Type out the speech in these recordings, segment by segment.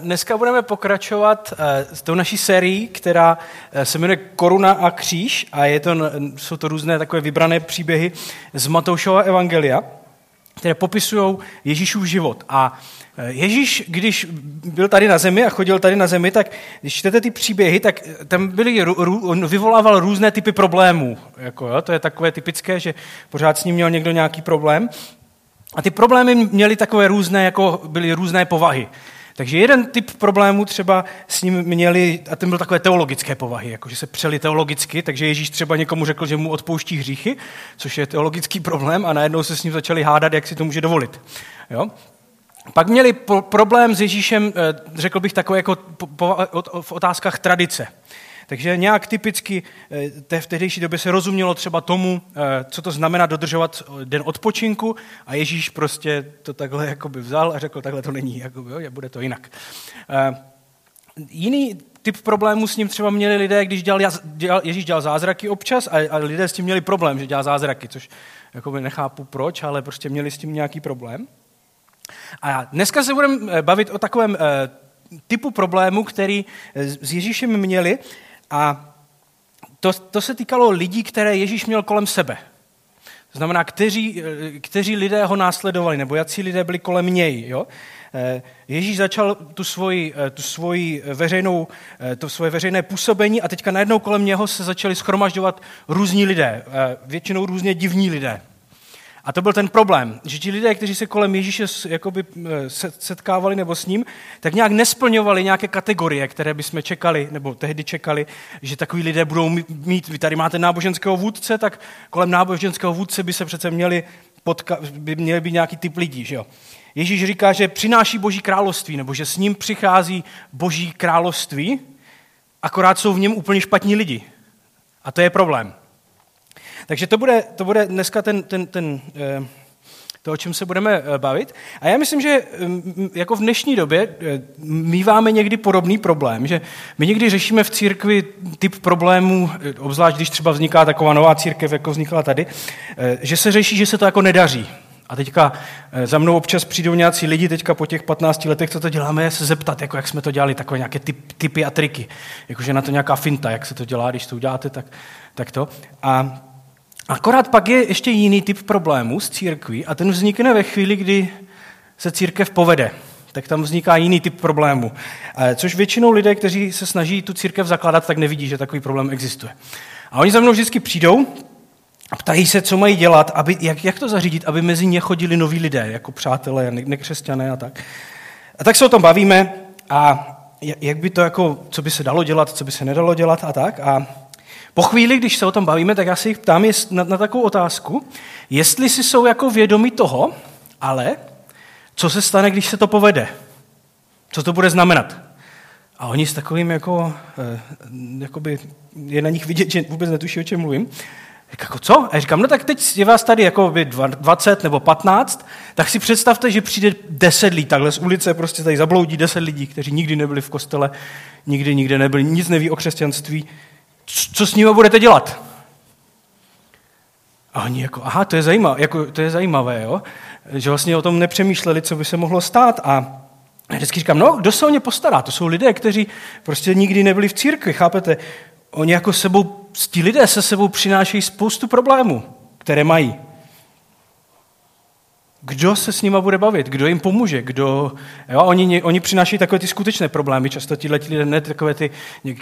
Dneska budeme pokračovat eh, s tou naší sérií, která eh, se jmenuje Koruna a kříž a je to, jsou to různé takové vybrané příběhy z Matoušova evangelia, které popisují Ježíšův život. A eh, Ježíš, když byl tady na zemi a chodil tady na zemi, tak když čtete ty příběhy, tak tam byly, on vyvolával různé typy problémů. Jako, jo, to je takové typické, že pořád s ním měl někdo nějaký problém. A ty problémy měly takové různé, jako byly různé povahy. Takže jeden typ problémů třeba s ním měli, a ten byl takové teologické povahy, jako že se přeli teologicky, takže Ježíš třeba někomu řekl, že mu odpouští hříchy, což je teologický problém, a najednou se s ním začali hádat, jak si to může dovolit. Jo? Pak měli problém s Ježíšem, eh, řekl bych, takové jako v otázkách tradice. Takže nějak typicky eh, v tehdejší době se rozumělo třeba tomu, eh, co to znamená dodržovat den odpočinku a Ježíš prostě to takhle jakoby vzal a řekl, takhle to není, jakoby, jo, bude to jinak. Eh, jiný typ problémů s ním třeba měli lidé, když dělal, dělal, Ježíš dělal zázraky občas a, a lidé s tím měli problém, že dělá zázraky, což jakoby nechápu proč, ale prostě měli s tím nějaký problém. A dneska se budeme bavit o takovém typu problému, který s Ježíšem měli a to, to se týkalo lidí, které Ježíš měl kolem sebe. To znamená, kteří, kteří lidé ho následovali, nebo jaký lidé byli kolem něj. Jo? Eh, Ježíš začal tu svoji, eh, tu svoji veřejnou, eh, to svoje veřejné působení a teďka najednou kolem něho se začali schromažďovat různí lidé, většinou různě divní lidé. A to byl ten problém, že ti lidé, kteří se kolem Ježíše jakoby setkávali nebo s ním, tak nějak nesplňovali nějaké kategorie, které bychom čekali, nebo tehdy čekali, že takový lidé budou mít, vy tady máte náboženského vůdce, tak kolem náboženského vůdce by se přece měli, potka, by měli být nějaký typ lidí. Že jo? Ježíš říká, že přináší boží království, nebo že s ním přichází boží království, akorát jsou v něm úplně špatní lidi. A to je problém. Takže to bude, to bude dneska ten, ten, ten, eh, to, o čem se budeme eh, bavit. A já myslím, že mm, jako v dnešní době eh, míváme někdy podobný problém, že my někdy řešíme v církvi typ problémů, obzvlášť když třeba vzniká taková nová církev, jako vznikla tady, že se řeší, že se to jako nedaří. A teďka za mnou občas přijdou nějací lidi, teďka po těch 15 letech, co to děláme, se zeptat, jako jak jsme to dělali, takové nějaké typ, typy a triky. Jakože na to nějaká finta, jak se to dělá, když to uděláte, tak, tak to. A Akorát pak je ještě jiný typ problémů s církví a ten vznikne ve chvíli, kdy se církev povede. Tak tam vzniká jiný typ problému. Což většinou lidé, kteří se snaží tu církev zakládat, tak nevidí, že takový problém existuje. A oni za mnou vždycky přijdou a ptají se, co mají dělat, aby, jak, jak to zařídit, aby mezi ně chodili noví lidé, jako přátelé, nekřesťané a tak. A tak se o tom bavíme a jak by to jako, co by se dalo dělat, co by se nedalo dělat a tak. A po chvíli, když se o tom bavíme, tak já se jich ptám na, na takovou otázku, jestli si jsou jako vědomi toho, ale co se stane, když se to povede? Co to bude znamenat? A oni s takovým jako, eh, jakoby je na nich vidět, že vůbec netuší, o čem mluvím. Jako co? A říkám, no tak teď je vás tady jako 20 nebo 15, tak si představte, že přijde 10 lidí, takhle z ulice prostě tady zabloudí 10 lidí, kteří nikdy nebyli v kostele, nikdy nikde nebyli, nic neví o křesťanství co s nimi budete dělat? A oni jako, aha, to je zajímavé, jako, to je zajímavé jo? že vlastně o tom nepřemýšleli, co by se mohlo stát. A vždycky říkám, no, kdo se o ně postará? To jsou lidé, kteří prostě nikdy nebyli v církvi, chápete? Oni jako sebou, ti lidé se sebou přinášejí spoustu problémů, které mají. Kdo se s nima bude bavit? Kdo jim pomůže? Kdo, jo, oni, oni přinášejí takové ty skutečné problémy, často ti lidé ne takové ty,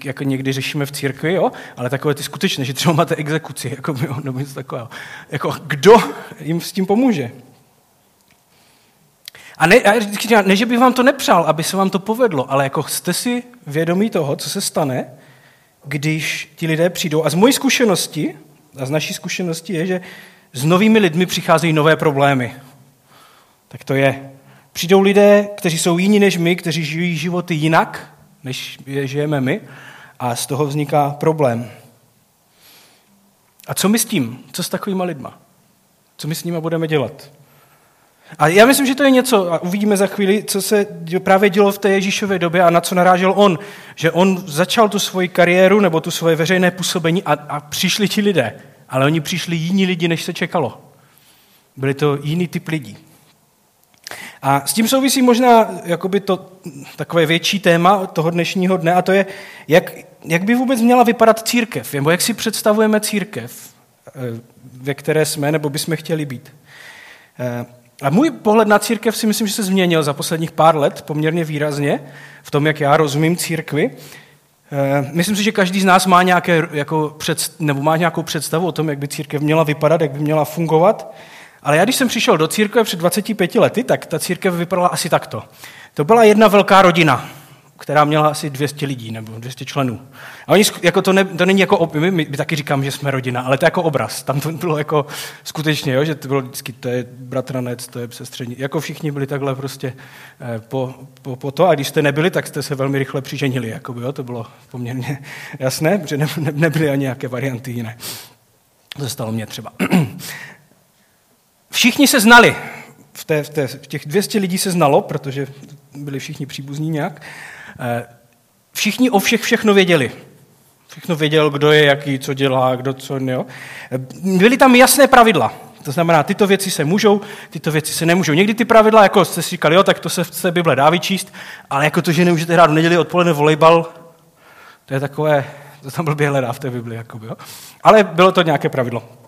jako někdy řešíme v církvi, jo, ale takové ty skutečné, že třeba máte exekuci, jako, jo, nebo něco takového. Jako, kdo jim s tím pomůže? A ne, ne, ne, že bych vám to nepřál, aby se vám to povedlo, ale jako jste si vědomí toho, co se stane, když ti lidé přijdou. A z mojí zkušenosti, a z naší zkušenosti je, že s novými lidmi přicházejí nové problémy tak to je. Přijdou lidé, kteří jsou jiní než my, kteří žijí životy jinak, než je žijeme my, a z toho vzniká problém. A co my s tím? Co s takovýma lidma? Co my s nimi budeme dělat? A já myslím, že to je něco, a uvidíme za chvíli, co se právě dělo v té Ježíšové době a na co narážel on. Že on začal tu svoji kariéru nebo tu svoje veřejné působení a, a přišli ti lidé. Ale oni přišli jiní lidi, než se čekalo. Byli to jiný typ lidí. A s tím souvisí možná jakoby to takové větší téma toho dnešního dne a to je, jak, jak by vůbec měla vypadat církev, nebo jak si představujeme církev, eh, ve které jsme nebo bychom chtěli být. Eh, a můj pohled na církev si myslím, že se změnil za posledních pár let poměrně výrazně v tom, jak já rozumím církvi. Eh, myslím si, že každý z nás má, nějaké, jako před, nebo má nějakou představu o tom, jak by církev měla vypadat, jak by měla fungovat. Ale já, když jsem přišel do církve před 25 lety, tak ta církev vypadala asi takto. To byla jedna velká rodina, která měla asi 200 lidí nebo 200 členů. A oni, jako to, ne, to není jako, my, my, taky říkám, že jsme rodina, ale to je jako obraz. Tam to bylo jako skutečně, jo, že to bylo vždycky, to je bratranec, to je sestřední. Jako všichni byli takhle prostě eh, po, po, po, to a když jste nebyli, tak jste se velmi rychle přiženili. Jakoby, jo, to bylo poměrně jasné, protože ne, ne, nebyly ani nějaké varianty jiné. To se stalo mně třeba. Všichni se znali. V, té, v, té, v těch 200 lidí se znalo, protože byli všichni příbuzní nějak. Eh, všichni o všech všechno věděli. Všechno věděl, kdo je jaký, co dělá, kdo co, jo. Eh, byly tam jasné pravidla. To znamená, tyto věci se můžou, tyto věci se nemůžou. Někdy ty pravidla, jako jste si říkali, jo, tak to se v té Bible dá vyčíst, ale jako to, že nemůžete hrát v neděli odpoledne volejbal, to je takové, to tam blbě hledá v té Bibli. Jakoby, jo. Ale bylo to nějaké pravidlo.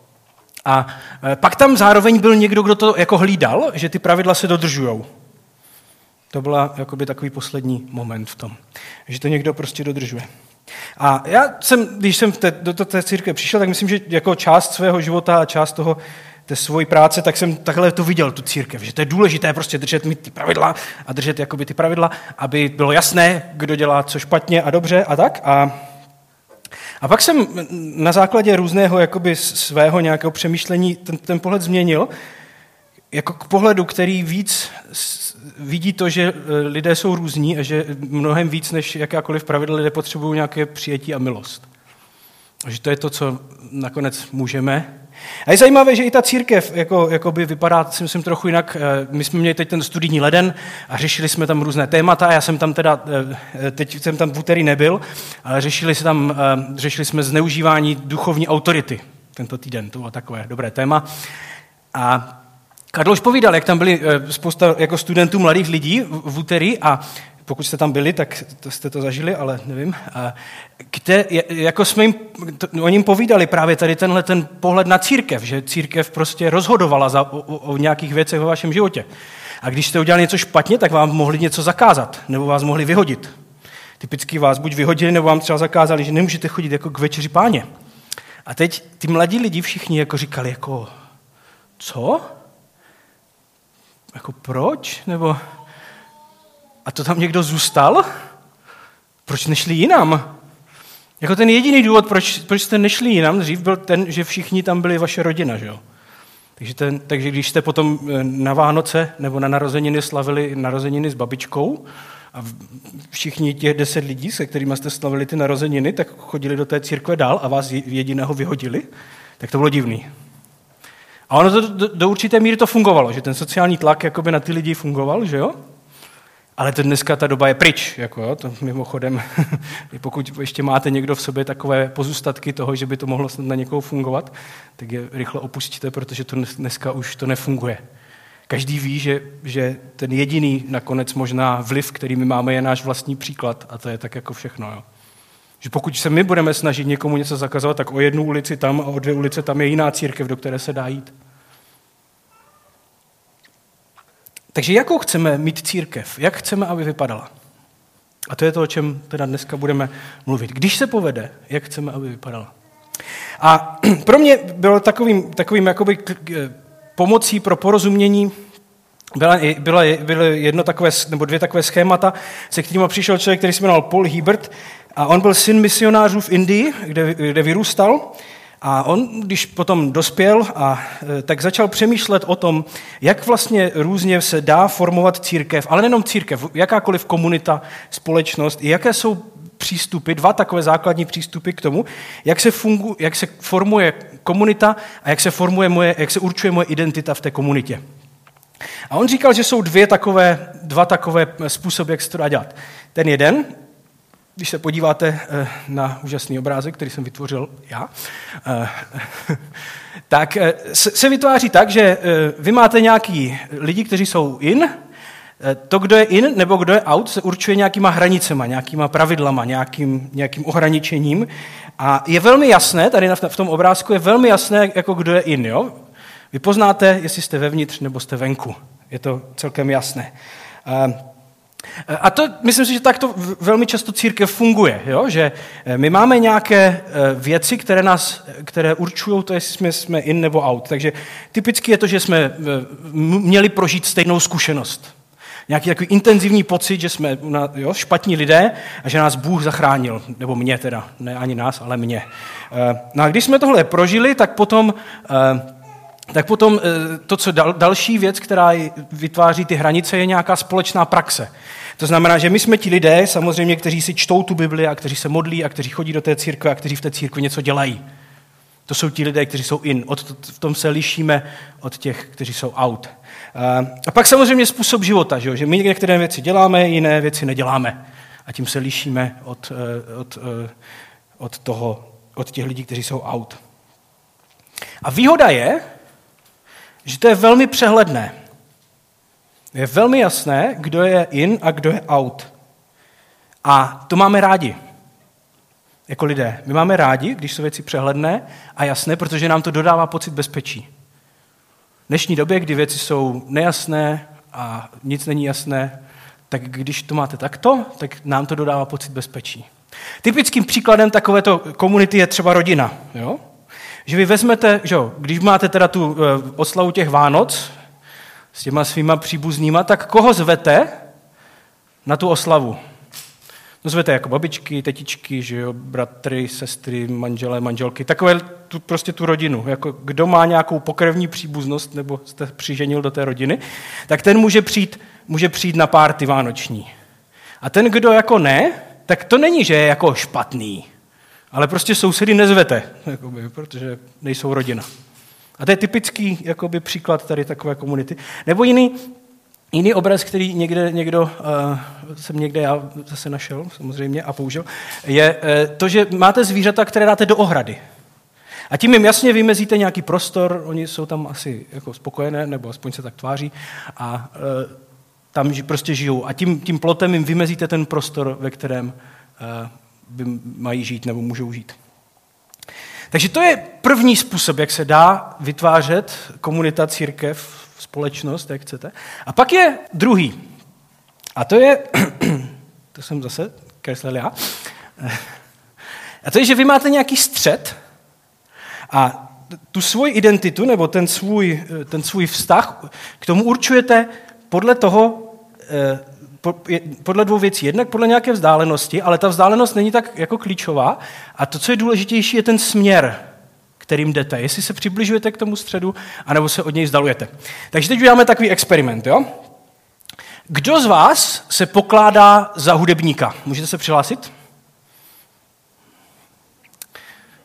A eh, pak tam zároveň byl někdo, kdo to jako hlídal, že ty pravidla se dodržujou. To jakoby takový poslední moment v tom, že to někdo prostě dodržuje. A já jsem, když jsem té, do té církve přišel, tak myslím, že jako část svého života a část toho, té svojí práce, tak jsem takhle to viděl, tu církev, že to je důležité prostě držet mi ty pravidla a držet jakoby ty pravidla, aby bylo jasné, kdo dělá co špatně a dobře a tak. A, a pak jsem na základě různého jakoby svého nějakého přemýšlení ten, ten pohled změnil, jako k pohledu, který víc vidí to, že e, lidé jsou různí a že mnohem víc než jakákoliv pravidla lidé potřebují nějaké přijetí a milost. A že to je to, co nakonec můžeme. A je zajímavé, že i ta církev jako, jako by vypadá, si myslím, trochu jinak. E, my jsme měli teď ten studijní leden a řešili jsme tam různé témata. Já jsem tam teda, e, teď jsem tam v úterý nebyl, ale řešili, se tam, řešili jsme zneužívání duchovní autority tento týden. To bylo takové dobré téma. A Karl už povídal, jak tam byli eh, spousta jako studentů mladých lidí v úterý a pokud jste tam byli, tak to jste to zažili, ale nevím. Kde, jako jsme jim, oni jim povídali právě tady tenhle ten pohled na církev, že církev prostě rozhodovala za, o, o nějakých věcech ve vašem životě. A když jste udělali něco špatně, tak vám mohli něco zakázat, nebo vás mohli vyhodit. Typicky vás buď vyhodili, nebo vám třeba zakázali, že nemůžete chodit jako k večeři páně. A teď ty mladí lidi všichni jako říkali, jako, co? jako proč? Nebo a to tam někdo zůstal? Proč nešli jinam? Jako ten jediný důvod, proč, proč jste nešli jinam dřív, byl ten, že všichni tam byli vaše rodina, že jo? Takže, ten, takže když jste potom eh, na Vánoce nebo na narozeniny slavili narozeniny s babičkou a všichni těch deset lidí, se kterými jste slavili ty narozeniny, tak chodili do té církve dál a vás jediného vyhodili, tak to bylo divný. A ono to do, do určité míry to fungovalo, že ten sociální tlak jakoby na ty lidi fungoval, že jo? Ale to dneska ta doba je pryč, jako jo, to mimochodem, pokud ještě máte někdo v sobě takové pozůstatky toho, že by to mohlo snad na někoho fungovat, tak je rychle opustíte, protože to dneska už to nefunguje. Každý ví, že, že ten jediný nakonec možná vliv, který my máme, je náš vlastní příklad a to je tak jako všechno. Jo. Že pokud se my budeme snažit někomu něco zakazovat, tak o jednu ulici tam a o dvě ulice tam je jiná církev, do které se dá jít. Takže jakou chceme mít církev? Jak chceme, aby vypadala? A to je to, o čem teda dneska budeme mluvit. Když se povede, jak chceme, aby vypadala? A pro mě bylo takovým, takovým jakoby pomocí pro porozumění byla, byla, byly jedno takové, nebo dvě takové schémata, se kterými přišel člověk, který se jmenoval Paul Hebert a on byl syn misionářů v Indii, kde, kde vyrůstal. A on, když potom dospěl, a, e, tak začal přemýšlet o tom, jak vlastně různě se dá formovat církev, ale nejenom církev, jakákoliv komunita, společnost, jaké jsou přístupy, dva takové základní přístupy k tomu, jak se, fungu, jak se formuje komunita a jak se, formuje moje, jak se určuje moje identita v té komunitě. A on říkal, že jsou dvě takové, dva takové způsoby, jak se to dá dělat. Ten jeden když se podíváte eh, na úžasný obrázek, který jsem vytvořil já, eh, tak eh, se vytváří tak, že vy máte nějaký lidi, kteří jsou in to, kdo je in nebo kdo je out, se určuje nějakýma hranicema, nějakýma pravidlama, nějakým, nějakým ohraničením. A je velmi jasné, tady v tom obrázku je velmi jasné, jako kdo je in. Jo? Vy poznáte, jestli jste vevnitř nebo jste venku. Je to celkem jasné. Eh, a to, myslím si, že takto velmi často církev funguje, jo? že eh, my máme nějaké věci, které nás, které určují to, jestli jsme, jsme in nebo out. Takže typicky je to, že jsme měli prožít stejnou zkušenost nějaký takový intenzivní pocit, že jsme jo, špatní lidé a že nás Bůh zachránil, nebo mě teda, ne ani nás, ale mě. Eh, no a když jsme tohle prožili, tak potom, eh, tak potom eh, to, co dal, další věc, která vytváří ty hranice, je nějaká společná praxe. To znamená, že my jsme ti lidé, samozřejmě, kteří si čtou tu Bibli a kteří se modlí a kteří chodí do té církve a kteří v té církvi něco dělají. To jsou ti lidé, kteří jsou in. Od, v tom se lišíme od těch, kteří jsou out. A pak samozřejmě způsob života, že, že my některé věci děláme, jiné věci neděláme. A tím se lišíme od, eh, od, eh, od, toho, od těch lidí, kteří jsou out. A výhoda je, že to je velmi přehledné. Je velmi jasné, kdo je in a kdo je out. A to máme rádi. Jako lidé. My máme rádi, když jsou věci přehledné a jasné, protože nám to dodává pocit bezpečí. V dnešní době, kdy věci jsou nejasné a nic není jasné, tak když to máte takto, tak nám to dodává pocit bezpečí. Typickým příkladem takovéto komunity je třeba rodina. Jo? Že vy vezmete, že jo, když máte teda tu e, oslavu těch Vánoc s těma svýma příbuznýma, tak koho zvete na tu oslavu? No zvete jako babičky, tetičky, že jo, bratry, sestry, manželé, manželky, takové tu, prostě tu rodinu. Jako kdo má nějakou pokrevní příbuznost nebo jste přiženil do té rodiny, tak ten může přijít, může přijít na párty vánoční. A ten, kdo jako ne, tak to není, že je jako špatný, ale prostě sousedy nezvete, jakoby, protože nejsou rodina. A to je typický jakoby, příklad tady takové komunity. Nebo jiný, Jiný obraz, který někde, někdo, uh, jsem někde já zase našel samozřejmě a použil, je uh, to, že máte zvířata, které dáte do ohrady. A tím jim jasně vymezíte nějaký prostor, oni jsou tam asi jako spokojené, nebo aspoň se tak tváří, a uh, tam prostě žijou. A tím, tím plotem jim vymezíte ten prostor, ve kterém by mají žít nebo můžou žít. Takže to je první způsob, jak se dá vytvářet komunita církev společnost, jak chcete. A pak je druhý. A to je, to jsem zase kreslil já, a to je, že vy máte nějaký střed a tu svoji identitu nebo ten svůj, ten svůj vztah k tomu určujete podle toho, eh, podle dvou věcí. Jednak podle nějaké vzdálenosti, ale ta vzdálenost není tak jako klíčová. A to, co je důležitější, je ten směr, kterým jdete. Jestli se přibližujete k tomu středu, anebo se od něj vzdalujete. Takže teď uděláme takový experiment. Jo? Kdo z vás se pokládá za hudebníka? Můžete se přihlásit?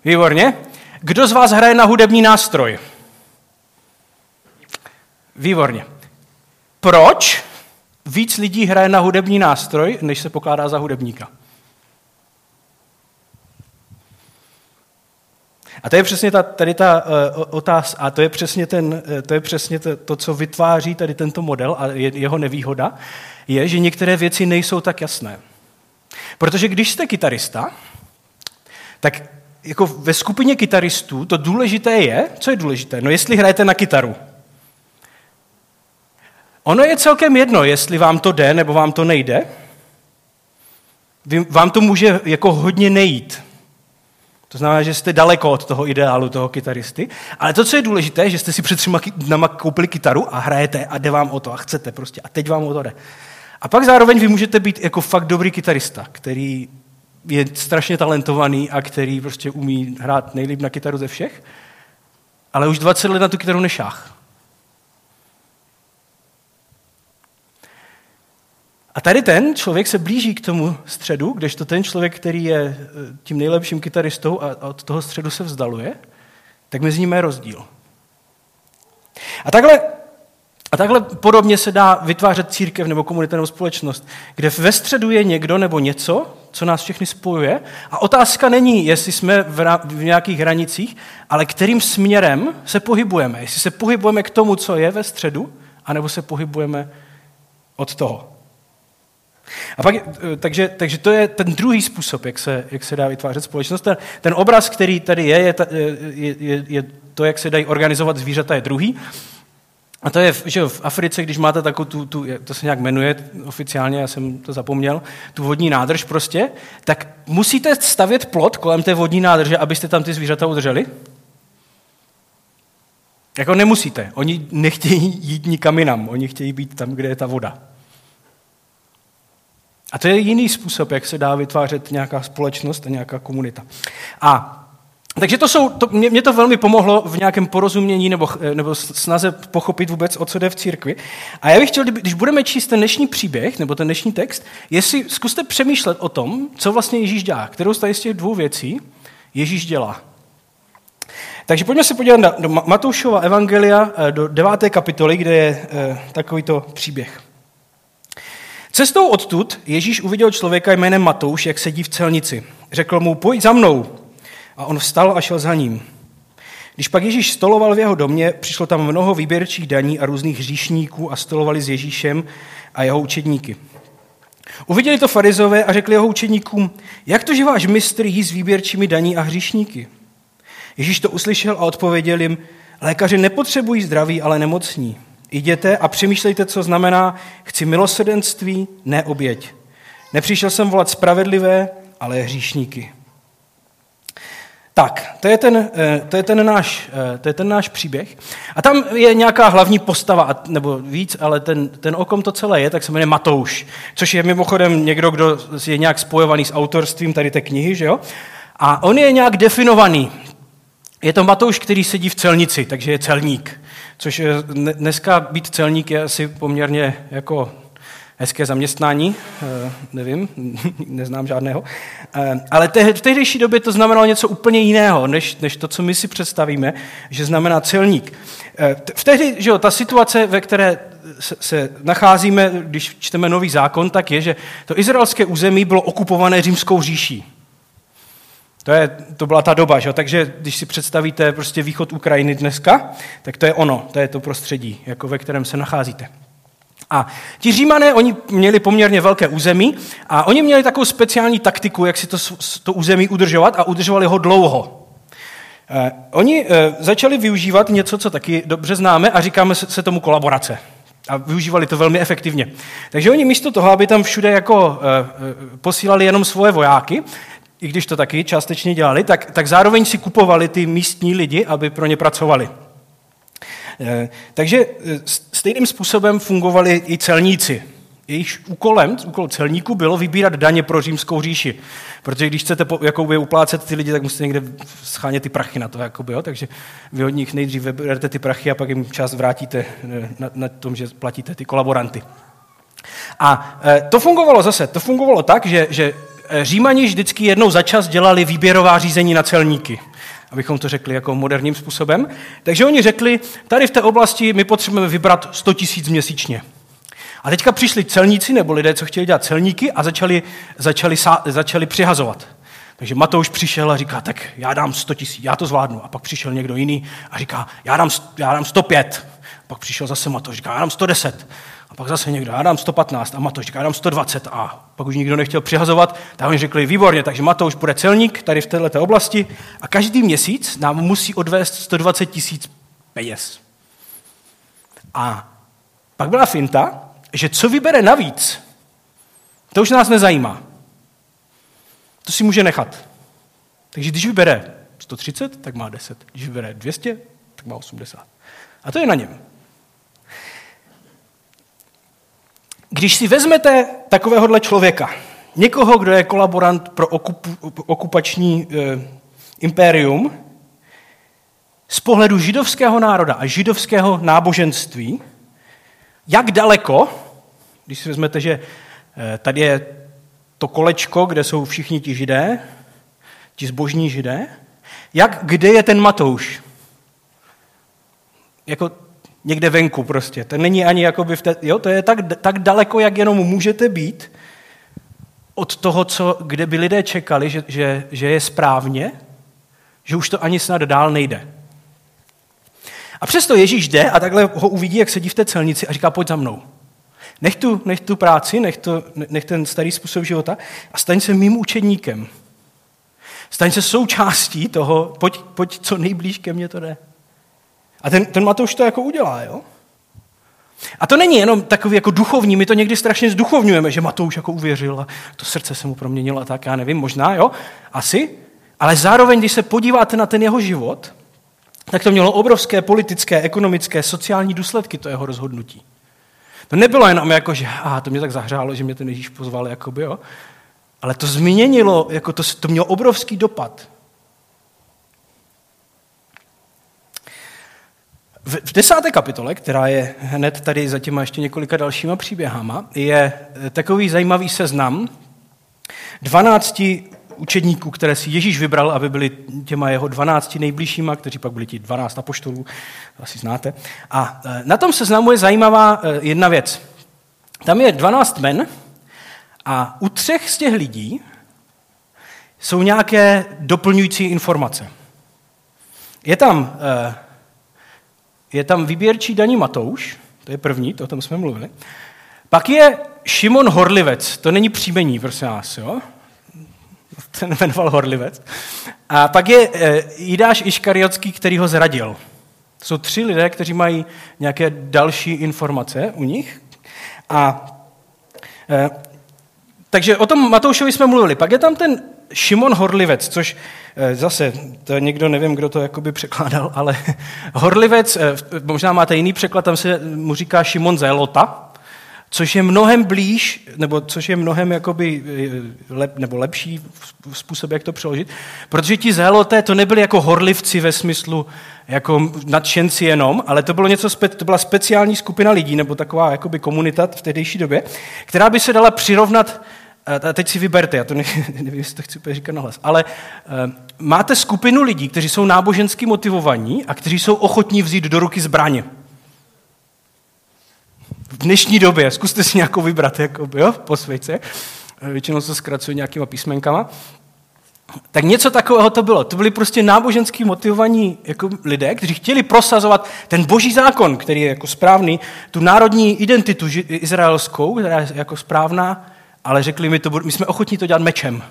Výborně. Kdo z vás hraje na hudební nástroj? Výborně. Proč víc lidí hraje na hudební nástroj, než se pokládá za hudebníka? A to je přesně ta, tady ta uh, otázka, a to je přesně, ten, uh, to, je přesně to, to, co vytváří tady tento model a je, jeho nevýhoda, je, že některé věci nejsou tak jasné. Protože když jste kytarista, tak jako ve skupině kytaristů to důležité je, co je důležité? No jestli hrajete na kytaru. Ono je celkem jedno, jestli vám to jde nebo vám to nejde. Vám to může jako hodně nejít. To znamená, že jste daleko od toho ideálu toho kytaristy. Ale to, co je důležité, že jste si před třema dnama koupili kytaru a hrajete a jde vám o to a chcete prostě a teď vám o to jde. A pak zároveň vy můžete být jako fakt dobrý kytarista, který je strašně talentovaný a který prostě umí hrát nejlíp na kytaru ze všech, ale už 20 let na tu kytaru nešách. A tady ten člověk se blíží k tomu středu, kdežto ten člověk, který je eh, tím nejlepším kytaristou a od toho středu se vzdaluje, tak mezi nimi je rozdíl. A takhle, a takhle podobně se dá vytvářet církev nebo komunita nebo společnost, kde ve středu je někdo nebo něco, co nás všechny spojuje. A otázka není, jestli jsme v, v nějakých hranicích, ale kterým směrem se pohybujeme. Jestli se pohybujeme k tomu, co je ve středu, anebo se pohybujeme od toho. A pak, eh, takže, takže to je ten druhý způsob, jak se, jak se dá vytvářet společnost. Ten, ten obraz, který tady je je, je, je, je to, jak se dají organizovat zvířata, je druhý. A to je, že v Africe, když máte takovou tu, tu, to se nějak jmenuje oficiálně, já jsem to zapomněl, tu vodní nádrž prostě, tak musíte stavět plot kolem té vodní nádrže, abyste tam ty zvířata udrželi? Jako nemusíte. Oni nechtějí jít nikam jinam. Oni chtějí být tam, kde je ta voda. A to je jiný způsob, jak se dá vytvářet nějaká společnost a nějaká komunita. A takže to jsou, to, mě, mě to velmi pomohlo v nějakém porozumění nebo, nebo snaze pochopit vůbec, o co jde v církvi. A já bych chtěl, když budeme číst ten dnešní příběh, nebo ten dnešní text, jestli zkuste přemýšlet o tom, co vlastně Ježíš dělá, kterou z těch dvou věcí Ježíš dělá. Takže pojďme se podívat do Matoušova evangelia, eh, do deváté kapitoly, kde je e, takovýto příběh. Cestou odtud Ježíš uviděl člověka jménem Matouš, jak sedí v celnici. Řekl mu, pojď za mnou. A on vstal a šel za ním. Když pak Ježíš stoloval v jeho domě, přišlo tam mnoho výběrčích daní a různých hříšníků a stolovali s Ježíšem a jeho učedníky. Uviděli to farizové a řekli jeho učedníkům, jak to, že váš mistr jí s výběrčími daní a hříšníky? Ježíš to uslyšel a odpověděl jim, lékaři nepotřebují zdraví, ale nemocní. Jděte a přemýšlejte, co znamená, chci milosrdenství, ne oběť. Nepřišel jsem volat spravedlivé, ale hříšníky. Tak, to je ten, eh, to je ten, náš, eh, to je ten náš příběh. A tam je nějaká hlavní postava, nebo víc, ale ten, ten o kom to celé je, tak se jmenuje Matouš, což je mimochodem někdo, kdo je nějak spojovaný s autorstvím tady té knihy, že jo? A on je nějak definovaný. Je to Matouš, který sedí v celnici, takže je celník. Což je, dneska být celník je asi poměrně jako hezké zaměstnání, eh, nevím, neznám žádného, eh, ale v tehdejší době to znamenalo něco úplně jiného, než, než to, co my si představíme, že znamená celník. Eh, v tehdy, že jo, ta situace, ve které se, se nacházíme, když čteme nový zákon, tak je, že to izraelské území bylo okupované římskou říší. To, je, to byla ta doba, že? takže když si představíte prostě východ Ukrajiny dneska, tak to je ono, to je to prostředí, jako ve kterém se nacházíte. A ti římané, oni měli poměrně velké území a oni měli takovou speciální taktiku, jak si to, to území udržovat a udržovali ho dlouho. Eh, oni eh, začali využívat něco, co taky dobře známe a říkáme se tomu kolaborace. A využívali to velmi efektivně. Takže oni místo toho, aby tam všude jako eh, posílali jenom svoje vojáky, i když to taky částečně dělali, tak, tak zároveň si kupovali ty místní lidi, aby pro ně pracovali. Eh, takže eh, stejným způsobem fungovali i celníci. Jejich úkolem, úkol celníků bylo vybírat daně pro římskou říši. Protože když chcete jakoby, uplácet ty lidi, tak musíte někde schánět ty prachy na to. Jakoby, jo? Takže vy od nich nejdřív vyberete ty prachy a pak jim část vrátíte eh, na, na tom, že platíte ty kolaboranty. A to fungovalo zase, to fungovalo tak, že, že Římani vždycky jednou za čas dělali výběrová řízení na celníky abychom to řekli jako moderním způsobem. Takže oni řekli, tady v té oblasti my potřebujeme vybrat 100 tisíc měsíčně. A teďka přišli celníci nebo lidé, co chtěli dělat celníky a začali, začali, začali přihazovat. Takže Matouš přišel a říká, tak já dám 100 tisíc, já to zvládnu. A pak přišel někdo jiný a říká, já dám, já dám 105. A pak přišel zase Matouš, říká, já dám 110. Pak zase někdo, já dám 115 a Matouš říká, já dám 120 a pak už nikdo nechtěl přihazovat, tak oni řekli, výborně, takže Matouš bude celník tady v této oblasti a každý měsíc nám musí odvést 120 tisíc peněz. A pak byla finta, že co vybere navíc, to už nás nezajímá. To si může nechat. Takže když vybere 130, tak má 10. Když vybere 200, tak má 80. A to je na něm. Když si vezmete takovéhohle člověka, někoho, kdo je kolaborant pro okup, okupační e, impérium, z pohledu židovského národa a židovského náboženství, jak daleko, když si vezmete, že e, tady je to kolečko, kde jsou všichni ti židé, ti zbožní židé, jak, kde je ten Matouš? Jako někde venku prostě. To není ani jakoby v té, jo, to je tak, tak daleko, jak jenom můžete být od toho, co, kde by lidé čekali, že, že, že je správně, že už to ani snad dál nejde. A přesto Ježíš jde a takhle ho uvidí, jak sedí v té celnici a říká, pojď za mnou. Nech tu, nech tu práci, nech, to, nech ten starý způsob života a staň se mým učedníkem. Staň se součástí toho, pojď, pojď co nejblíž ke mně to jde. A ten, ten Matouš to jako udělá, jo? A to není jenom takový jako duchovní, my to někdy strašně zduchovňujeme, že Matouš jako uvěřil a to srdce se mu proměnilo a tak, já nevím, možná, jo, asi. Ale zároveň, když se podíváte na ten jeho život, tak to mělo obrovské politické, ekonomické, sociální důsledky, to jeho rozhodnutí. To nebylo jenom jako, že a to mě tak zahřálo, že mě ten Ježíš pozval, jakoby, jo. Ale to změnilo, jako to, to mělo obrovský dopad. V desáté kapitole, která je hned tady za těma ještě několika dalšíma příběhama, je takový zajímavý seznam 12 učedníků, které si Ježíš vybral, aby byli těma jeho 12 nejbližšíma, kteří pak byli ti 12 apoštolů, asi znáte. A e, na tom seznamu je zajímavá e, jedna věc. Tam je 12 men a u třech z těch lidí jsou nějaké doplňující informace. Je tam, je tam výběrčí daní Matouš, to je první, to o tom jsme mluvili. Pak je Šimon Horlivec, to není příjmení, prosím vás, jo? ten jmenoval Horlivec. A pak je eh, Jidáš Iškariotský, který ho zradil. To jsou tři lidé, kteří mají nějaké další informace u nich. A e, takže o tom Matoušovi jsme mluvili. Pak je tam ten Šimon Horlivec, což e, zase, to někdo nevím, kdo to jakoby překládal, ale Horlivec, e, možná máte jiný překlad, tam se mu říká Šimon Zélota, což je mnohem blíž, nebo což je mnohem jakoby eh, lep, nebo lepší způsob, jak to přeložit, protože ti zéloté to nebyli jako horlivci ve smyslu jako nadšenci jenom, ale to bylo něco, to byla speciální skupina lidí, nebo taková jakoby komunita v tehdejší době, která by se dala přirovnat eh, a teď si vyberte, já to nevím, jestli to chci říkat nahlas, ale uh, máte skupinu lidí, kteří jsou nábožensky motivovaní a kteří jsou ochotní vzít do ruky zbraně? V dnešní době, zkuste si nějakou vybrat, jako, jo, po světce, většinou se zkracuje nějakýma písmenkama, tak něco takového to bylo. To byli prostě nábožensky motivovaní jako lidé, kteří chtěli prosazovat ten boží zákon, který je jako správný, tu národní identitu izraelskou, která je jako správná, ale řekli mi, to, my jsme ochotní to dělat mečem.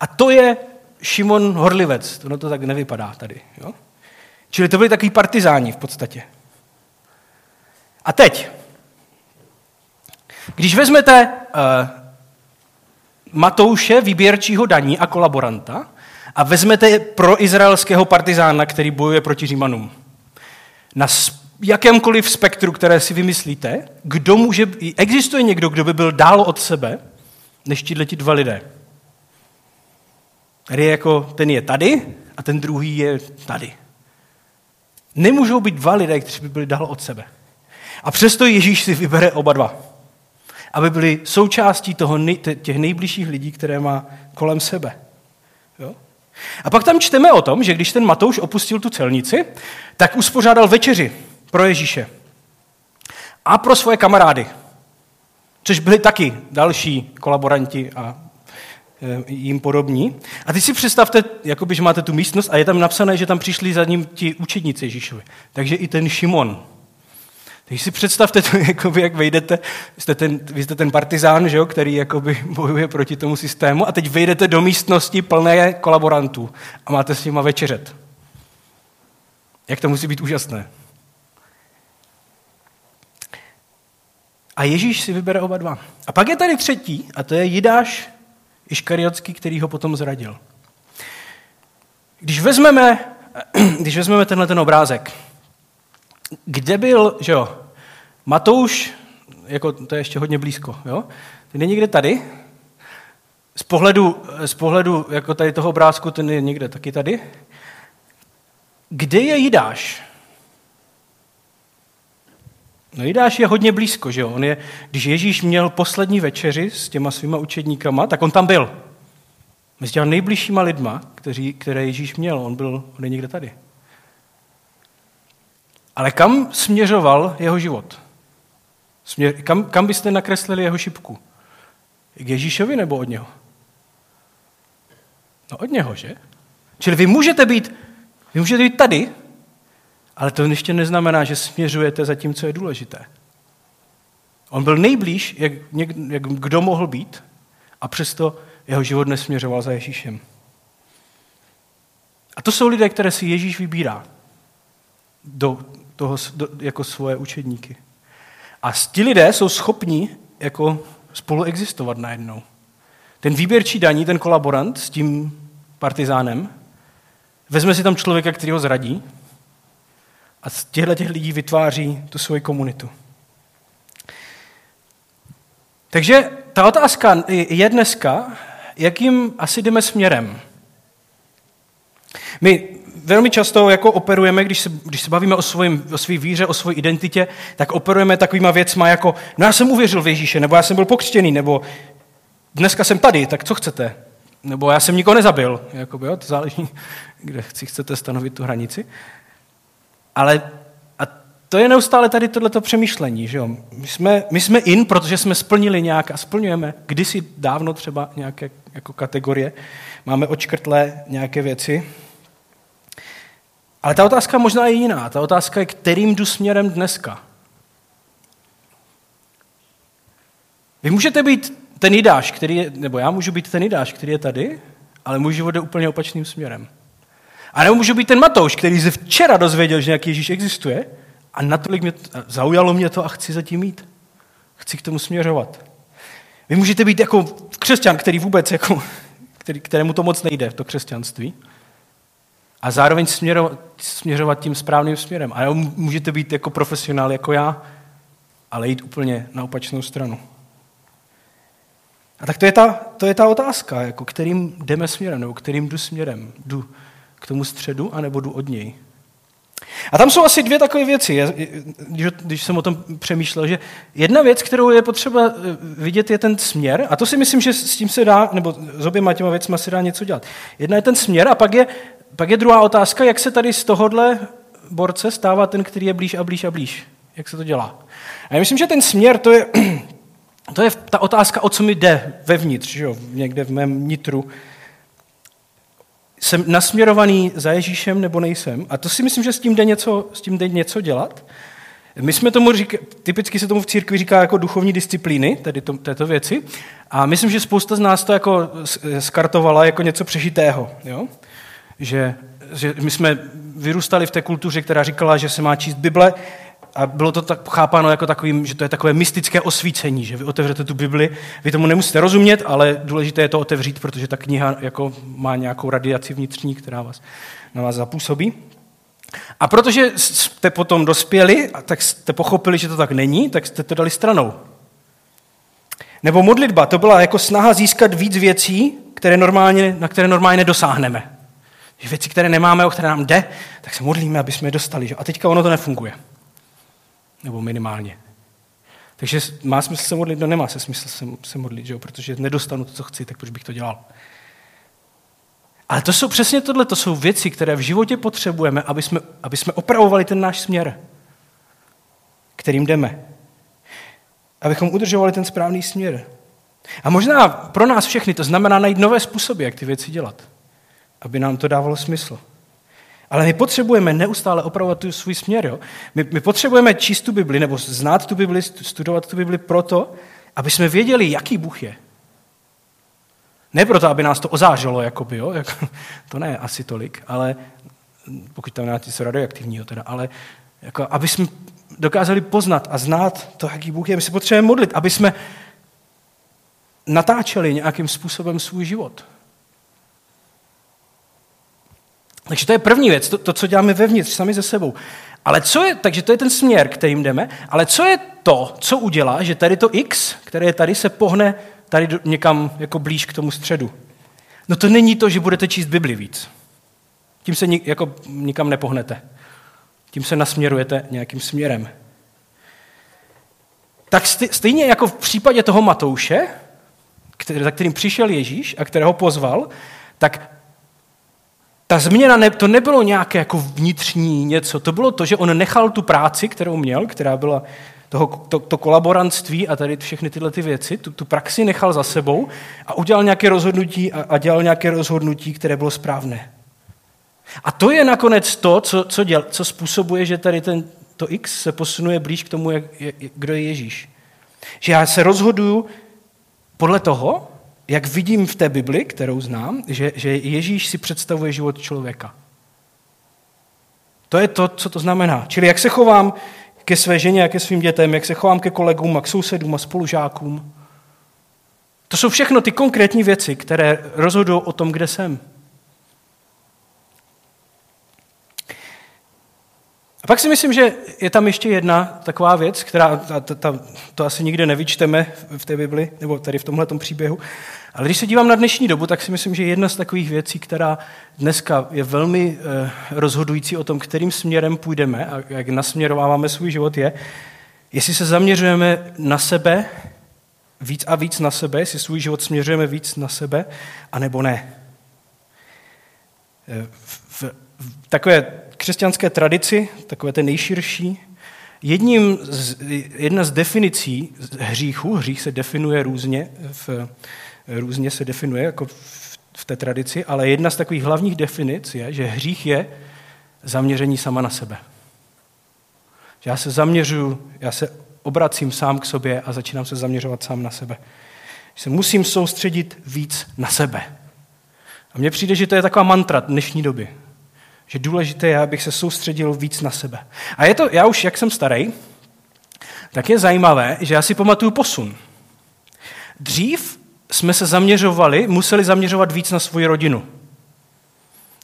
A to je Šimon Horlivec, to no to tak nevypadá tady. Jo? Čili to byli takový partizáni v podstatě. A teď, když vezmete uh, Matouše, výběrčího daní a kolaboranta, a vezmete pro izraelského partizána, který bojuje proti Římanům, na jakémkoliv spektru, které si vymyslíte, kdo může, existuje někdo, kdo by byl dál od sebe, než ti dva lidé. Tady je jako, ten je tady a ten druhý je tady. Nemůžou být dva lidé, kteří by byli dál od sebe. A přesto Ježíš si vybere oba dva, aby byli součástí toho, těch nejbližších lidí, které má kolem sebe. Jo? A pak tam čteme o tom, že když ten Matouš opustil tu celnici, tak uspořádal večeři pro Ježíše a pro svoje kamarády, což byli taky další kolaboranti a e, jim podobní. A teď si představte, jakoby, že máte tu místnost a je tam napsané, že tam přišli za ním ti učedníci Ježíšovi. Takže i ten Šimon, Teď si představte to, jakoby, jak vejdete, jste ten, vy jste ten partizán, že jo, který jakoby bojuje proti tomu systému a teď vejdete do místnosti plné kolaborantů a máte s nima večeřet. Jak to musí být úžasné. A Ježíš si vybere oba dva. A pak je tady třetí, a to je Jidáš Iškariotský, který ho potom zradil. Když vezmeme, když vezmeme tenhle ten obrázek, kde byl, že jo, Matouš, jako to je ještě hodně blízko, jo, ten je někde tady, z pohledu, z pohledu jako tady toho obrázku, ten je někde taky tady. Kde je Jidáš? No Jidáš je hodně blízko, že jo? On je, když Ježíš měl poslední večeři s těma svýma učedníkama, tak on tam byl. Mezi těma nejbližšíma lidma, kteří, které Ježíš měl, on, byl, on je někde tady. Ale kam směřoval jeho život? Směr, kam, kam byste nakreslili jeho šipku? K Ježíšovi nebo od něho? No od něho, že? Čili vy můžete být, vy můžete být tady Ale to ještě neznamená, že směřujete za tím, co je důležité. On byl nejblíž, jak, jak kdo mohl být, a přesto jeho život nesměřoval za Ježíšem. A to jsou lidé, které si Ježíš vybírá do toho, do, jako svoje učedníky. A ti lidé jsou schopni jako spolu existovat najednou. Ten výběrčí daní, ten kolaborant s tím partizánem, vezme si tam člověka, který ho zradí a z těchto těch lidí vytváří tu svoji komunitu. Takže ta otázka je dneska, jakým asi jdeme směrem. My velmi často jako operujeme, když se, když se bavíme o, svým, o svý víře, o své identitě, tak operujeme takovýma věcma jako, no já jsem uvěřil v Ježíše, nebo já jsem byl pokřtěný, nebo dneska jsem tady, tak co chcete? Nebo já jsem nikoho nezabil. Jakoby, jo, to záleží, kde chcete stanovit tu hranici. Ale a to je neustále tady tohleto přemýšlení. Že jo? My, jsme, my jsme in, protože jsme splnili nějak a splňujeme kdysi dávno třeba nějaké jako kategorie. Máme očkrtlé nějaké věci, ale ta otázka možná je jiná. Ta otázka je, kterým jdu směrem dneska. Vy můžete být ten Jidáš, který je, nebo já můžu být ten Jidáš, který je tady, ale můj život jde úplně opačným směrem. A nebo můžu být ten Matouš, který se včera dozvěděl, že nějaký Ježíš existuje a natolik mě, zaujalo mě to a chci zatím mít. Chci k tomu směřovat. Vy můžete být jako křesťan, který vůbec, jako, který, kterému to moc nejde, to křesťanství a zároveň směrovat, směřovat tím správným směrem. A můžete být jako profesionál, jako já, ale jít úplně na opačnou stranu. A tak to je ta, to je ta otázka, jako kterým jdeme směrem, nebo kterým jdu směrem. Jdu k tomu středu, anebo jdu od něj. A tam jsou asi dvě takové věci, když, jsem o tom přemýšlel, že jedna věc, kterou je potřeba eh, vidět, je ten směr, a to si myslím, že s tím se dá, nebo s oběma těma věcma se dá něco dělat. Jedna je ten směr a pak je pak je druhá otázka, jak se tady z tohohle borce stává ten, který je blíž a blíž a blíž. Jak se to dělá? A já myslím, že ten směr, to je, to je ta otázka, o co mi jde vevnitř, že jo? někde v mém nitru. Jsem nasměrovaný za Ježíšem nebo nejsem? A to si myslím, že s tím jde něco, s tím jde něco dělat. My jsme tomu říká, typicky se tomu v církvi říká jako duchovní disciplíny, tedy to, této věci. A myslím, že spousta z nás to jako skartovala jako něco přežitého. Jo? že, že my jsme vyrůstali v té kultuře, která říkala, že se má číst Bible a bylo to tak chápáno jako takovým, že to je takové mystické osvícení, že vy otevřete tu Bibli, vy tomu nemusíte rozumět, ale důležité je to otevřít, protože ta kniha jako má nějakou radiaci vnitřní, která vás, na vás zapůsobí. A protože jste potom dospěli, tak jste pochopili, že to tak není, tak jste to dali stranou. Nebo modlitba, to byla jako snaha získat víc věcí, které normálně, na které normálně nedosáhneme. Že věci, které nemáme, o které nám jde, tak se modlíme, aby jsme je dostali. Že? A teďka ono to nefunguje. Nebo minimálně. Takže má smysl se modlit? No nemá se smysl se, modlit, že jo? protože nedostanu to, co chci, tak proč bych to dělal? Ale to jsou přesně tohle, to jsou věci, které v životě potřebujeme, aby jsme, aby jsme opravovali ten náš směr, kterým jdeme. Abychom udržovali ten správný směr. A možná pro nás všechny to znamená najít nové způsoby, jak ty věci dělat aby nám to dávalo smysl. Ale my potřebujeme neustále opravovat tu svůj směr. Jo? My, my potřebujeme číst tu Bibli, nebo znát tu Bibli, studovat tu Bibli proto, aby jsme věděli, jaký Bůh je. Ne proto, aby nás to ozářilo, jakoby, jo? Jako, to ne asi tolik, ale pokud tam máte něco radioaktivního, teda, ale jako, aby jsme dokázali poznat a znát to, jaký Bůh je. My se potřebujeme modlit, aby jsme natáčeli nějakým způsobem svůj život. Takže to je první věc, to, to, co děláme vevnitř, sami ze sebou. Ale co je, takže to je ten směr, kterým jdeme, ale co je to, co udělá, že tady to X, které je tady, se pohne tady do, někam jako blíž k tomu středu? No to není to, že budete číst Bibli víc. Tím se ni, jako nikam nepohnete. Tím se nasměrujete nějakým směrem. Tak stejně jako v případě toho Matouše, který, za kterým přišel Ježíš a kterého pozval, tak ta změna, ne, to nebylo nějaké jako vnitřní něco, to bylo to, že on nechal tu práci, kterou měl, která byla toho, to, to kolaborantství a tady všechny tyhle ty věci, tu, tu praxi nechal za sebou a udělal nějaké rozhodnutí a, a dělal nějaké rozhodnutí, které bylo správné. A to je nakonec to, co, co, děl, co způsobuje, že tady ten, to X se posunuje blíž k tomu, jak, jak, kdo je Ježíš. Že já se rozhoduju podle toho, jak vidím v té Bibli, kterou znám, že, že Ježíš si představuje život člověka. To je to, co to znamená. Čili jak se chovám ke své ženě a ke svým dětem, jak se chovám ke kolegům a k sousedům a spolužákům. To jsou všechno ty konkrétní věci, které rozhodují o tom, kde jsem. A pak si myslím, že je tam ještě jedna taková věc, která ta, ta, to asi nikde nevyčteme v té Bibli, nebo tady v tomhle příběhu. Ale když se dívám na dnešní dobu, tak si myslím, že jedna z takových věcí, která dneska je velmi eh, rozhodující o tom, kterým směrem půjdeme a jak nasměrováváme svůj život, je, jestli se zaměřujeme na sebe, víc a víc na sebe, jestli svůj život směřujeme víc na sebe, anebo ne. Eh, v, v takové křesťanské tradici, takové té nejširší, jedním z, jedna z definicí hříchu, hřích se definuje různě, v, různě se definuje jako v, v té tradici, ale jedna z takových hlavních definic je, že hřích je zaměření sama na sebe. Já se zaměřuju, já se obracím sám k sobě a začínám se zaměřovat sám na sebe. Že se musím soustředit víc na sebe. A mně přijde, že to je taková mantra dnešní doby. Že důležité je, abych se soustředil víc na sebe. A je to, já už, jak jsem starý, tak je zajímavé, že já si pamatuju posun. Dřív jsme se zaměřovali, museli zaměřovat víc na svoji rodinu.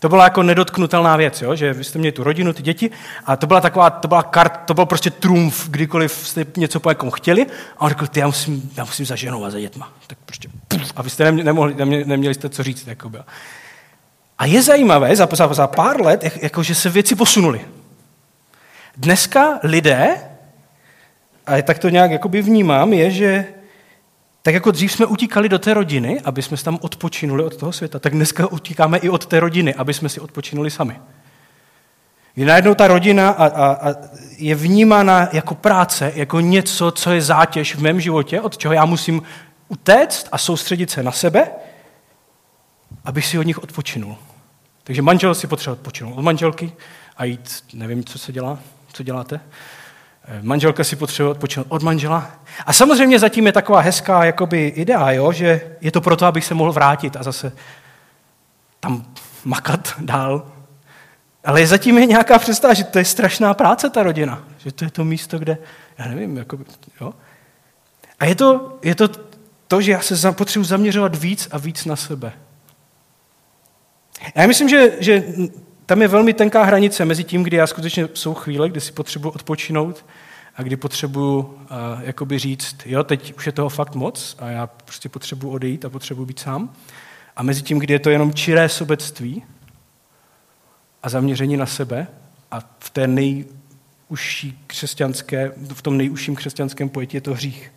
To byla jako nedotknutelná věc, jo? že vy jste měli tu rodinu, ty děti, a to byla taková, to byla kart, to byl prostě trumf, kdykoliv jste něco po někom chtěli, a on řekl, ty, já musím, já musím za ženou a za dětma. Tak prostě, puf, a vy jste nemohli, neměli, neměli jste co říct. Jako bylo. A je zajímavé, za, za, za pár let, jak, jako, že se věci posunuly. Dneska lidé, a tak to nějak jakoby vnímám, je, že tak jako dřív jsme utíkali do té rodiny, aby jsme se tam odpočinuli od toho světa, tak dneska utíkáme i od té rodiny, aby jsme si odpočinuli sami. Kdy najednou ta rodina a, a, a je vnímána jako práce, jako něco, co je zátěž v mém životě, od čeho já musím utéct a soustředit se na sebe, abych si od nich odpočinul. Takže manžel si potřebuje odpočinout od manželky a jít, nevím, co se dělá, co děláte. Eh, manželka si potřebuje odpočinout od manžela. A samozřejmě zatím je taková hezká jakoby idea, jo, že je to proto, abych se mohl vrátit a zase tam makat dál. Ale zatím je nějaká představa, že to je strašná práce, ta rodina. Že to je to místo, kde, já nevím, jakoby, jo. A je to, je to to, že já se potřebuji zaměřovat víc a víc na sebe. Já myslím, že, že tam je velmi tenká hranice mezi tím, kdy já skutečně jsou chvíle, kdy si potřebuji odpočinout a kdy potřebuji uh, jakoby říct, jo, teď už je toho fakt moc a já prostě potřebuji odejít a potřebuji být sám. A mezi tím, kdy je to jenom čiré sobectví a zaměření na sebe a v té nejužší křesťanské, v tom nejužším křesťanském pojetí je to hřích.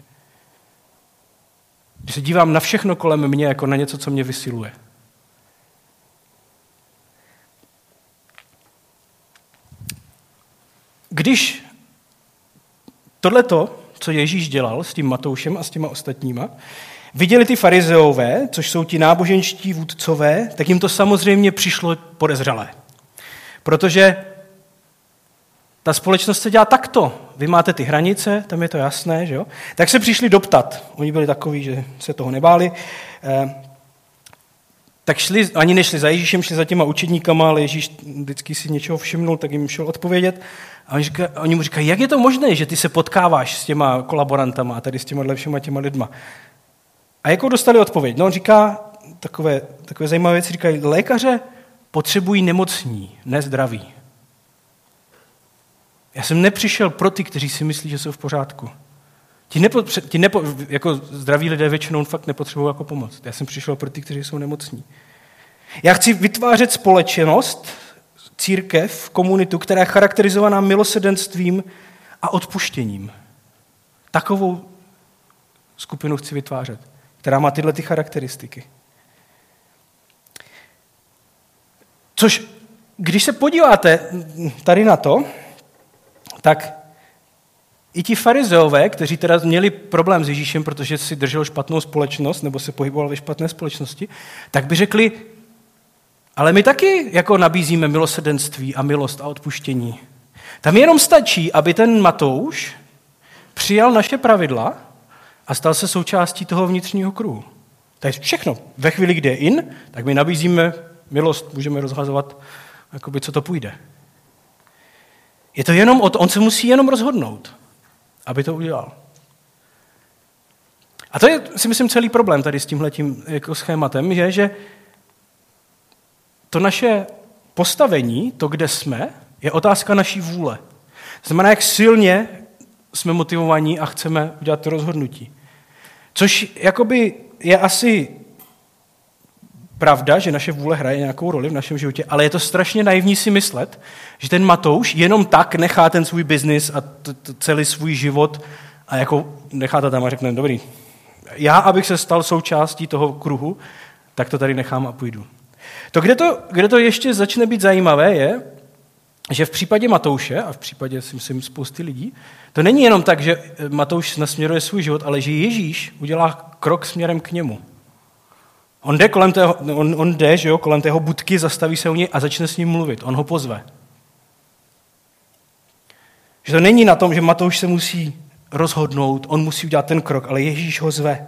Když se dívám na všechno kolem mě jako na něco, co mě vysiluje – Když tohleto, co Ježíš dělal s tím Matoušem a s těma ostatníma, viděli ty farizeové, což jsou ti náboženští vůdcové, tak jim to samozřejmě přišlo podezřelé. Protože ta společnost se dělá takto. Vy máte ty hranice, tam je to jasné, že jo? Tak se přišli doptat. Oni byli takoví, že se toho nebáli. Tak šli, ani nešli za Ježíšem, šli za těma učedníkama, ale Ježíš vždycky si něčeho všimnul, tak jim šel odpovědět. A oni, říká, oni mu říkají, jak je to možné, že ty se potkáváš s těma kolaborantama a tady s těma všema těma lidma. A jakou dostali odpověď? No on říká, takové, takové zajímavé věci, říkají, lékaře potřebují nemocní, ne zdraví. Já jsem nepřišel pro ty, kteří si myslí, že jsou v pořádku. Ti, nepo, ti nepo, jako zdraví lidé většinou fakt nepotřebují jako pomoc. Já jsem přišel pro ty, kteří jsou nemocní. Já chci vytvářet společnost, církev, komunitu, která je charakterizovaná milosedenstvím a odpuštěním. Takovou skupinu chci vytvářet, která má tyhle ty charakteristiky. Což, když se podíváte tady na to, tak i ti farizeové, kteří teda měli problém s Ježíšem, protože si držel špatnou společnost nebo se pohyboval ve špatné společnosti, tak by řekli, Ale my taky jako nabízíme milosrdenství a milost a odpuštění. Tam jenom stačí, aby ten Matouš přijal naše pravidla a stal se součástí toho vnitřního kruhu. To je všechno. Ve chvíli, kdy je in, tak my nabízíme milost, můžeme rozhazovat, jakoby, co to půjde. Je to jenom o to, on se musí jenom rozhodnout, aby to udělal. A to je, si myslím, celý problém tady s tímhletím jako schématem, je, že to naše postavení, to, kde jsme, je otázka naší vůle. Znamená, jak silně jsme motivovaní a chceme udělat to rozhodnutí. Což jakoby je asi pravda, že naše vůle hraje nějakou roli v našem životě, ale je to strašně naivní si myslet, že ten Matouš jenom tak nechá ten svůj biznis a t- t- celý svůj život a jako nechá to tam a řekne, dobrý, já, abych se stal součástí toho kruhu, tak to tady nechám a půjdu. To kde, to, kde to ještě začne být zajímavé, je, že v případě Matouše, a v případě, si myslím, spousty lidí, to není jenom tak, že Matouš nasměruje svůj život, ale že Ježíš udělá krok směrem k němu. On jde, kolem tého, on, on jde že jo, kolem tého budky, zastaví se u něj a začne s ním mluvit. On ho pozve. Že to není na tom, že Matouš se musí rozhodnout, on musí udělat ten krok, ale Ježíš ho zve.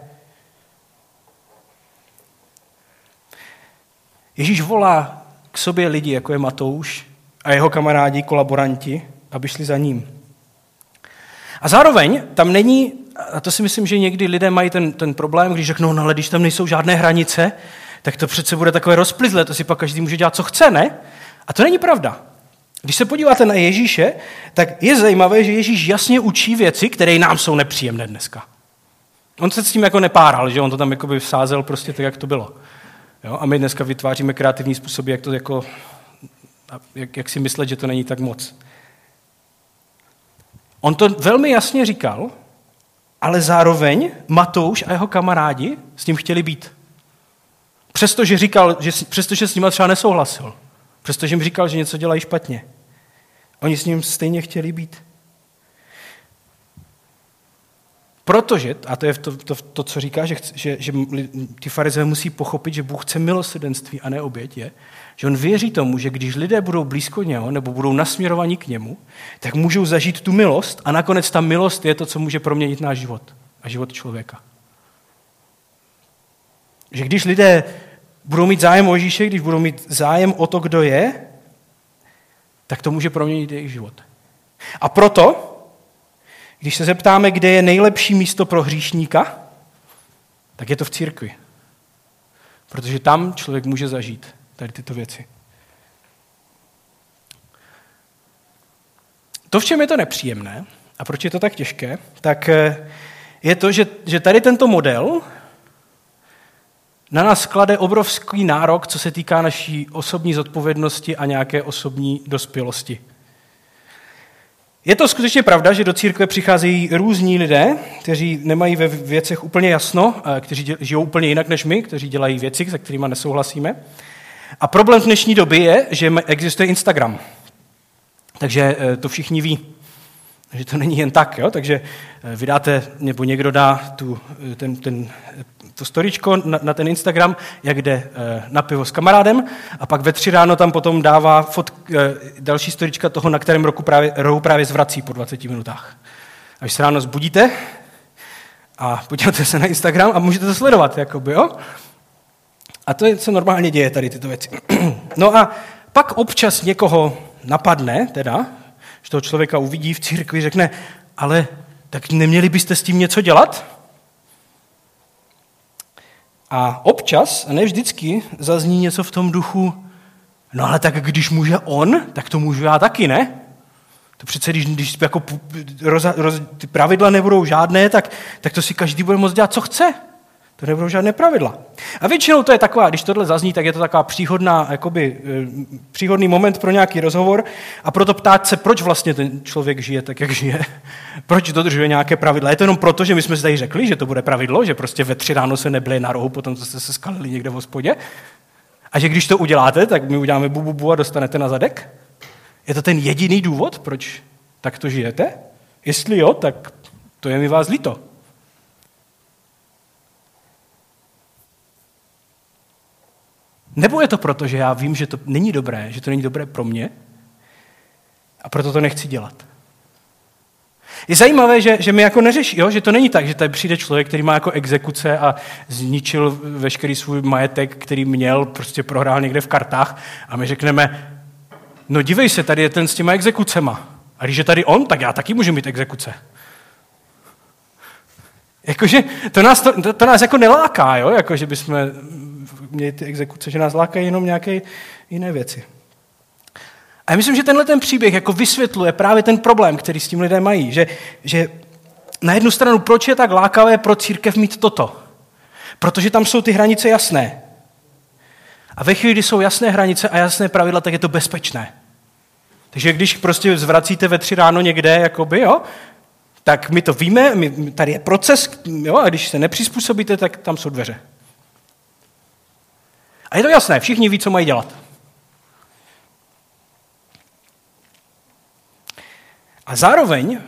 Ježíš volá k sobě lidi, jako je Matouš a jeho kamarádi, kolaboranti, aby šli za ním. A zároveň tam není, a to si myslím, že někdy lidé mají ten, ten problém, když řeknou, no ale když tam nejsou žádné hranice, tak to přece bude takové rozplizlé, to si pak každý může dělat, co chce, ne? A to není pravda. Když se podíváte na Ježíše, tak je zajímavé, že Ježíš jasně učí věci, které nám jsou nepříjemné dneska. On se s tím jako nepáral, že on to tam jako by vsázel prostě tak, jak to bylo. Jo? A my dneska vytváříme kreativní způsoby, jak to jako, jak, jak si myslet, že to není tak moc. On to velmi jasně říkal, ale zároveň Matouš a jeho kamarádi s ním chtěli být. Přestože říkal, že, přestože s ním třeba nesouhlasil. Přestože jim říkal, že něco dělají špatně. Oni s ním stejně chtěli být. Protože, a to je to, to, to co říká, že, že, že ti farizové musí pochopit, že Bůh chce milosrdenství a ne oběť, je, že on věří tomu, že když lidé budou blízko něho nebo budou nasměrovaní k němu, tak můžou zažít tu milost a nakonec ta milost je to, co může proměnit náš život a život člověka. Že když lidé budou mít zájem o Ježíše, když budou mít zájem o to, kdo je, tak to může proměnit jejich život. A proto, když se zeptáme, kde je nejlepší místo pro hříšníka, tak je to v církvi. Protože tam člověk může zažít tady tyto věci. To, v čem je to nepříjemné a proč je to tak těžké, tak eh, je to, že, že tady tento model na nás klade obrovský nárok, co se týká naší osobní zodpovědnosti a nějaké osobní dospělosti. Je to skutečně pravda, že do církve přicházejí různí lidé, kteří nemají ve věcech úplně jasno, kteří žijou úplně jinak než my, kteří dělají věci, se kterými nesouhlasíme. A problém v dnešní doby je, že existuje Instagram. Takže eh, to všichni ví. že to není jen tak, jo? takže eh, vydáte, nebo někdo dá tu, eh, ten, ten to storičko na, na ten Instagram, jak jde na pivo s kamarádem a pak ve tři ráno tam potom dává fot, další storička toho, na kterém roku právě, rohu právě zvrací po 20 minutách. Až se ráno zbudíte a podíváte se na Instagram a můžete to sledovat, jakoby, jo? A to je, co normálně děje tady tyto věci. no a pak občas někoho napadne, teda, že toho člověka uvidí v církvi, řekne, ale tak neměli byste s tím něco dělat? A občas, a ne vždycky, zazní něco v tom duchu, no ale tak když může on, tak to můžu já taky, ne? To přece, když, když jako roz, roz, ty pravidla nebudou žádné, tak, tak to si každý bude moct dělat, co chce. To nebudou žádné pravidla. A většinou to je taková, když tohle zazní, tak je to taková příhodná, jakoby, eh, příhodný moment pro nějaký rozhovor a proto ptát se, proč vlastně ten člověk žije tak, jak žije. Proč dodržuje nějaké pravidla. Je to jenom proto, že my jsme si tady řekli, že to bude pravidlo, že prostě ve tři ráno se nebyli na rohu, potom jste se skalili někde v hospodě. A že když to uděláte, tak my uděláme bu, bu, bu a dostanete na zadek? Je to ten jediný důvod, proč takto žijete? Jestli jo, tak to je mi vás líto. Nebo je to proto, že já vím, že to není dobré, že to není dobré pro mě a proto to nechci dělat. Je zajímavé, že, že mi jako neřeší, jo? že to není tak, že tady přijde člověk, který má jako exekuce a zničil veškerý svůj majetek, který měl, prostě prohrál někde v kartách a my řekneme, no dívej se, tady je ten s těma exekucema. A když je tady on, tak já taky můžu mít exekuce. Jakože to nás, to, to, to nás jako neláká, jo? Jako, že bychom měli ty exekuce, že nás lákají jenom nějaké jiné věci. A já myslím, že tenhle ten příběh jako vysvětluje právě ten problém, který s tím lidé mají. Že, že na jednu stranu, proč je tak lákavé pro církev mít toto? Protože tam jsou ty hranice jasné. A ve chvíli, kdy jsou jasné hranice a jasné pravidla, tak je to bezpečné. Takže když prostě zvracíte ve tři ráno někde, jakoby, jo, tak my to víme, my, tady je proces, jo, a když se nepřizpůsobíte, tak tam jsou dveře. A je to jasné, všichni ví, co mají dělat. A zároveň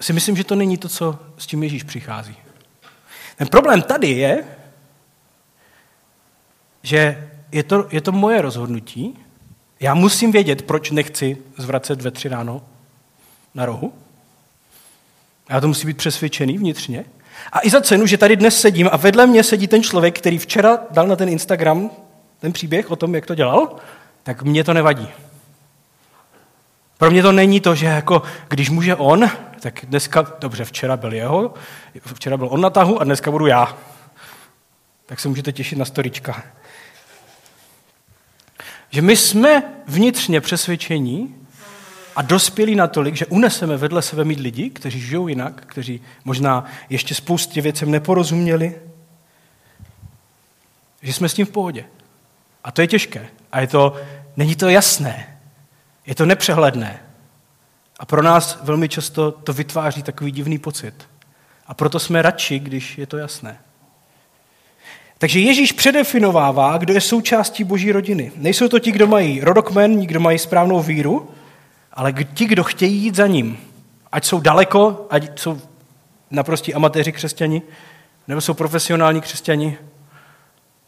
si myslím, že to není to, co s tím Ježíš přichází. Ten problém tady je, že je to, je to moje rozhodnutí. Já musím vědět, proč nechci zvracet ve tři ráno na rohu. Já to musí být přesvědčený vnitřně. A i za cenu, že tady dnes sedím a vedle mě sedí ten člověk, který včera dal na ten Instagram ten příběh o tom, jak to dělal, tak mě to nevadí. Pro mě to není to, že jako, když může on, tak dneska, dobře, včera byl jeho, včera byl on na tahu a dneska budu já. Tak se můžete těšit na storička. Že my jsme vnitřně přesvědčení a dospělí natolik, že uneseme vedle sebe mít lidi, kteří žijou jinak, kteří možná ještě spoustě věcem neporozuměli, že jsme s tím v pohodě. A to je těžké. A je to, není to jasné. Je to nepřehledné. A pro nás velmi často to vytváří takový divný pocit. A proto jsme radši, když je to jasné. Takže Ježíš předefinovává, kdo je součástí boží rodiny. Nejsou to ti, kdo mají rodokmen, kdo mají správnou víru, ale ti, kdo chtějí jít za ním. Ať jsou daleko, ať jsou naprostí amatéři křesťani, nebo jsou profesionální křesťani,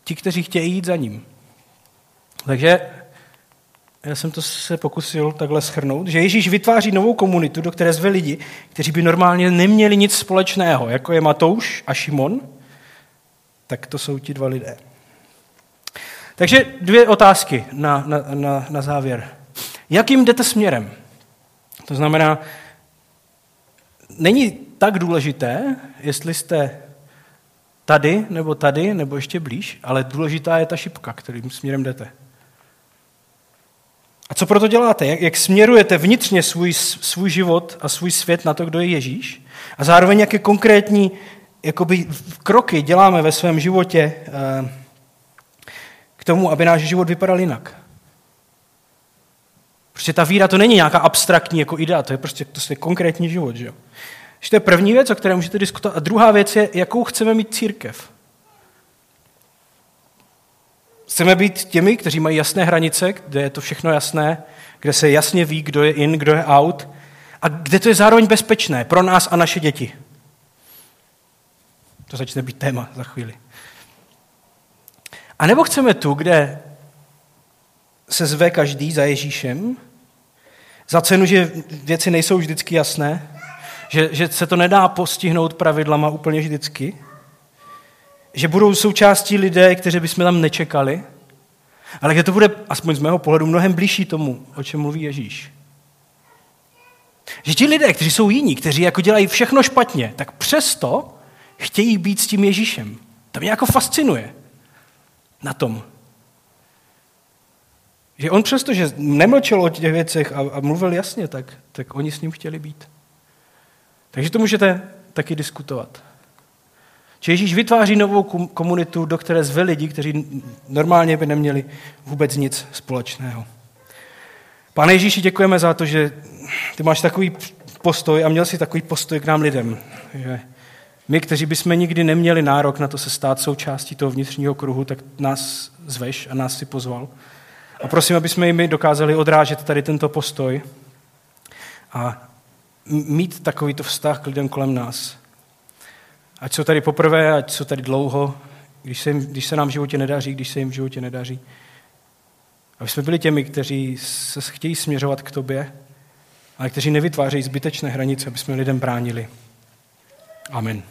ti, kteří chtějí jít za ním. Takže já jsem to se pokusil takhle schrnout, že Ježíš vytváří novou komunitu, do které zve lidi, kteří by normálně neměli nic společného, jako je Matouš a Šimon, tak to jsou ti dva lidé. Takže dvě otázky na, na, na, na závěr. Jakým jdete směrem? To znamená, není tak důležité, jestli jste tady, nebo tady, nebo ještě blíž, ale důležitá je ta šipka, kterým směrem jdete. A co proto děláte? Jak, jak směrujete vnitřně svůj, svůj život a svůj svět na to, kdo je Ježíš? A zároveň jaké konkrétní jakoby, kroky děláme ve svém životě eh, k tomu, aby náš život vypadal jinak? Prostě ta víra to není nějaká abstraktní jako idea, to je prostě to je konkrétní život. Že jo? to je první věc, o které můžete diskutovat. A druhá věc je, jakou chceme mít církev. Chceme být těmi, kteří mají jasné hranice, kde je to všechno jasné, kde se jasně ví, kdo je in, kdo je out a kde to je zároveň bezpečné pro nás a naše děti. To začne být téma za chvíli. A nebo chceme tu, kde se zve každý za Ježíšem, za cenu, že věci nejsou vždycky jasné, že, že se to nedá postihnout pravidlama úplně vždycky, že budou součástí lidé, kteří bychom tam nečekali, ale kde to bude, aspoň z mého pohledu, mnohem blížší tomu, o čem mluví Ježíš. Že ti lidé, kteří jsou jiní, kteří jako dělají všechno špatně, tak přesto chtějí být s tím Ježíšem. To mě jako fascinuje na tom. Že on přesto, že nemlčel o těch věcech a, a mluvil jasně, tak, tak oni s ním chtěli být. Takže to můžete taky diskutovat. Že Ježíš vytváří novou komunitu, do které zve lidi, kteří normálně by neměli vůbec nic společného. Pane Ježíši, děkujeme za to, že ty máš takový postoj a měl si takový postoj k nám lidem. Že my, kteří bychom nikdy neměli nárok na to se stát součástí toho vnitřního kruhu, tak nás zveš a nás si pozval. A prosím, aby jsme i my dokázali odrážet tady tento postoj a mít takovýto vztah k lidem kolem nás. Ať jsou tady poprvé, ať jsou tady dlouho, když se, jim, když se nám v životě nedaří, když se jim v životě nedaří. Aby jsme byli těmi, kteří se chtějí směřovat k tobě, ale kteří nevytvářejí zbytečné hranice, aby jsme lidem bránili. Amen.